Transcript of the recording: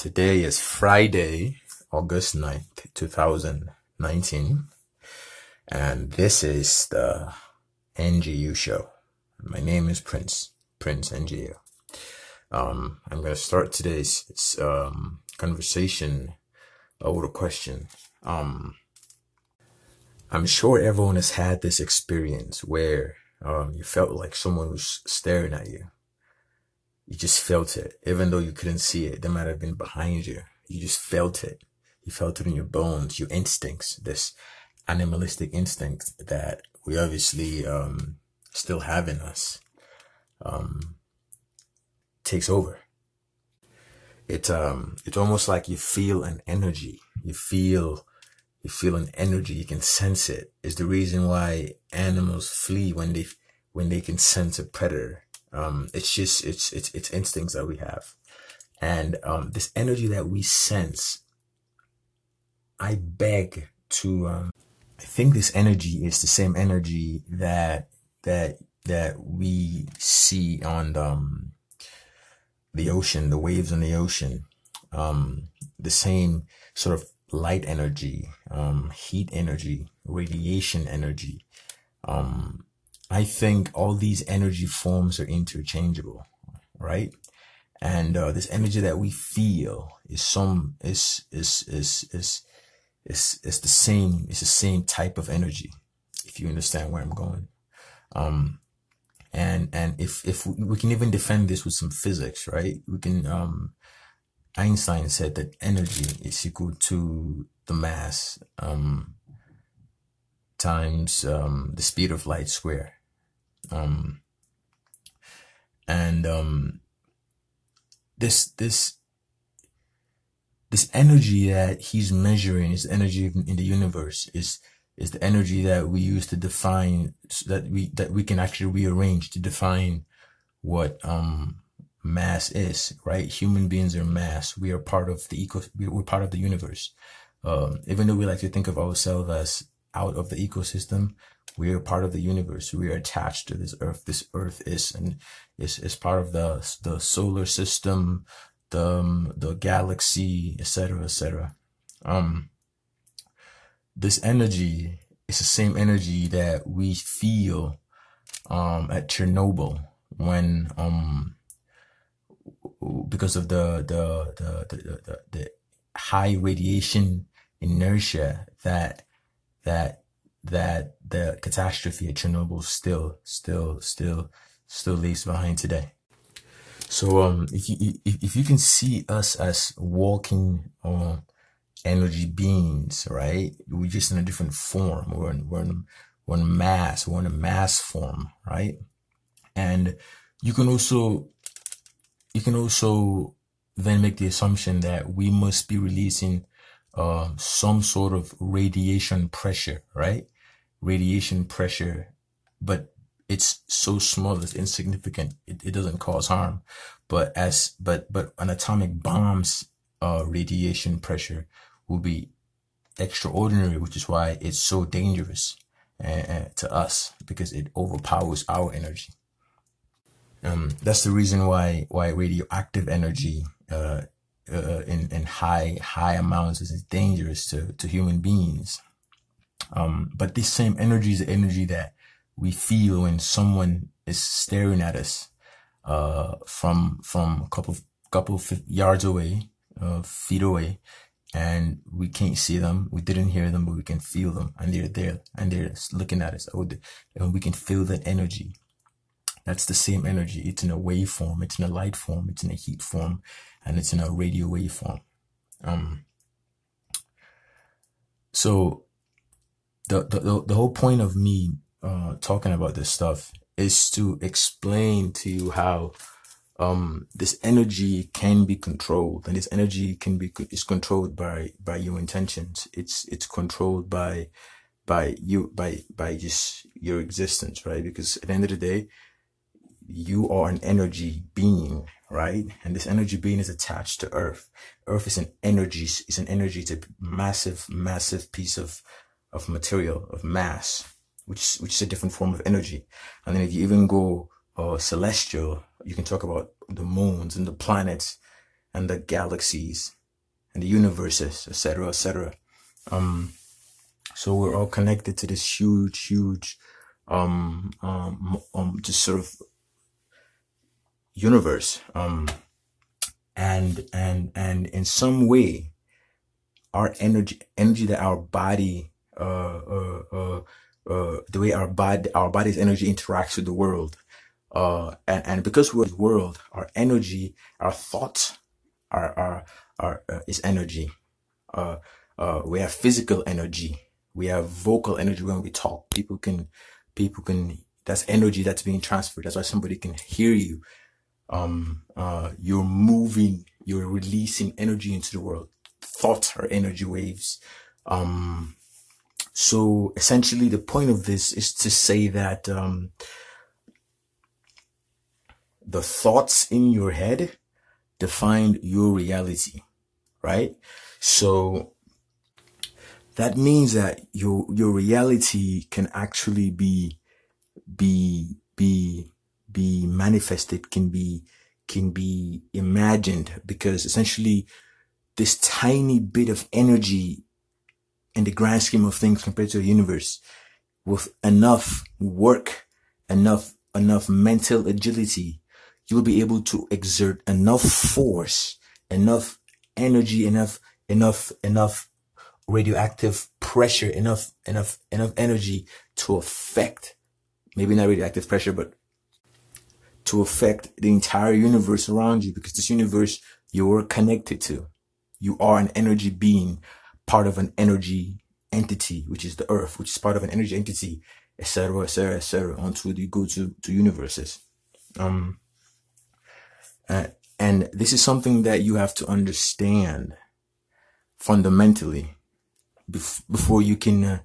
Today is Friday, August 9th, 2019, and this is the NGU show. My name is Prince, Prince NGU. Um, I'm going to start today's um, conversation with a question. Um, I'm sure everyone has had this experience where um, you felt like someone was staring at you you just felt it, even though you couldn't see it. They might have been behind you. You just felt it. You felt it in your bones, your instincts, this animalistic instinct that we obviously um, still have in us um, takes over. It um, it's almost like you feel an energy. You feel you feel an energy. You can sense it. Is the reason why animals flee when they when they can sense a predator um, it's just it's it's it's instincts that we have, and um, this energy that we sense. I beg to. Um, I think this energy is the same energy that that that we see on um, the ocean, the waves on the ocean. Um, the same sort of light energy, um, heat energy, radiation energy. Um, I think all these energy forms are interchangeable, right? And uh, this energy that we feel is some is is is is is is the same. It's the same type of energy. If you understand where I'm going, um, and and if if we, we can even defend this with some physics, right? We can. Um, Einstein said that energy is equal to the mass um, times um, the speed of light square um, and um, this this this energy that he's measuring is energy in the universe is is the energy that we use to define that we that we can actually rearrange to define what um mass is right? Human beings are mass. We are part of the eco we're part of the universe. Um, even though we like to think of ourselves as out of the ecosystem we are part of the universe. We are attached to this earth. This earth is and is, is part of the the solar system, the um, the galaxy, etc., etc. Um, this energy is the same energy that we feel um, at Chernobyl when um because of the the the the, the, the high radiation inertia that that that the catastrophe at Chernobyl still, still, still, still leaves behind today. So, um, if you, if, if you can see us as walking, uh, energy beings, right? We're just in a different form. We're in, we're in, we're in mass. We're in a mass form, right? And you can also, you can also then make the assumption that we must be releasing uh, some sort of radiation pressure, right? Radiation pressure, but it's so small, it's insignificant. It, it doesn't cause harm. But as, but, but an atomic bomb's, uh, radiation pressure will be extraordinary, which is why it's so dangerous uh, to us because it overpowers our energy. Um, that's the reason why, why radioactive energy, uh, uh, in, in high, high amounts is dangerous to, to human beings. Um, but this same energy is the energy that we feel when someone is staring at us, uh, from, from a couple, couple yards away, uh, feet away, and we can't see them. We didn't hear them, but we can feel them, and they're there, and they're looking at us. Oh, and we can feel that energy. That's the same energy. It's in a wave form. It's in a light form. It's in a heat form and it's in a radio waveform. Um, so the, the, the whole point of me, uh, talking about this stuff is to explain to you how, um, this energy can be controlled and this energy can be, is controlled by, by your intentions. It's, it's controlled by, by you, by, by just your existence, right? Because at the end of the day, you are an energy being, right? And this energy being is attached to earth. Earth is an energy, it's an energy, it's a massive, massive piece of, of material, of mass, which, which is a different form of energy. And then if you even go, uh, celestial, you can talk about the moons and the planets. and the galaxies and the universes, etc., etc. Um, so we're all connected to this huge, huge, um, um, um, just sort of universe. Um, and and and in some way, our energy, energy that our body, uh, uh, uh, uh the way our body, our body's energy interacts with the world, uh, and and because we're the world, our energy, our thoughts, our our our uh, is energy. Uh, uh, we have physical energy. We have vocal energy when we talk. People can, people can. That's energy that's being transferred. That's why somebody can hear you. Um, uh, you're moving. You're releasing energy into the world. Thoughts are energy waves. Um, so essentially, the point of this is to say that um, the thoughts in your head define your reality, right? So that means that your your reality can actually be be be be manifested, can be can be imagined because essentially this tiny bit of energy in the grand scheme of things compared to the universe with enough work, enough enough mental agility, you will be able to exert enough force, enough energy, enough enough enough radioactive pressure, enough, enough, enough energy to affect, maybe not radioactive pressure, but to affect the entire universe around you because this universe you're connected to. You are an energy being, part of an energy entity, which is the earth, which is part of an energy entity, etc., etc., etc., until you go to, to universes. Um, uh, and this is something that you have to understand fundamentally bef- before you can uh,